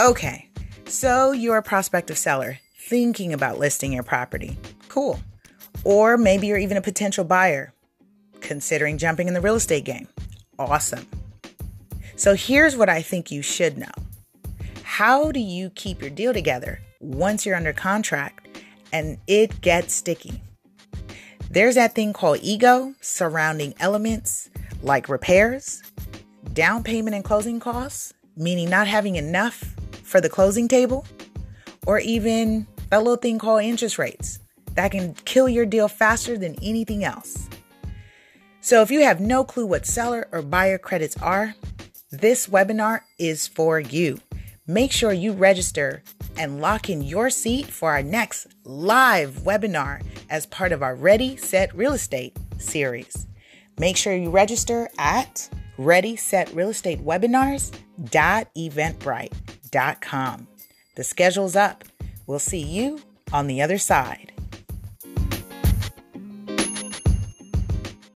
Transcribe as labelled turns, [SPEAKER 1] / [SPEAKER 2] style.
[SPEAKER 1] Okay, so you're a prospective seller thinking about listing your property. Cool. Or maybe you're even a potential buyer considering jumping in the real estate game. Awesome. So here's what I think you should know How do you keep your deal together once you're under contract and it gets sticky? There's that thing called ego surrounding elements like repairs, down payment and closing costs, meaning not having enough for the closing table, or even that little thing called interest rates that can kill your deal faster than anything else. So, if you have no clue what seller or buyer credits are, this webinar is for you. Make sure you register and lock in your seat for our next live webinar as part of our Ready, Set Real Estate series. Make sure you register at readysetrealestatewebinars.eventbrite.com. The schedule's up. We'll see you on the other side.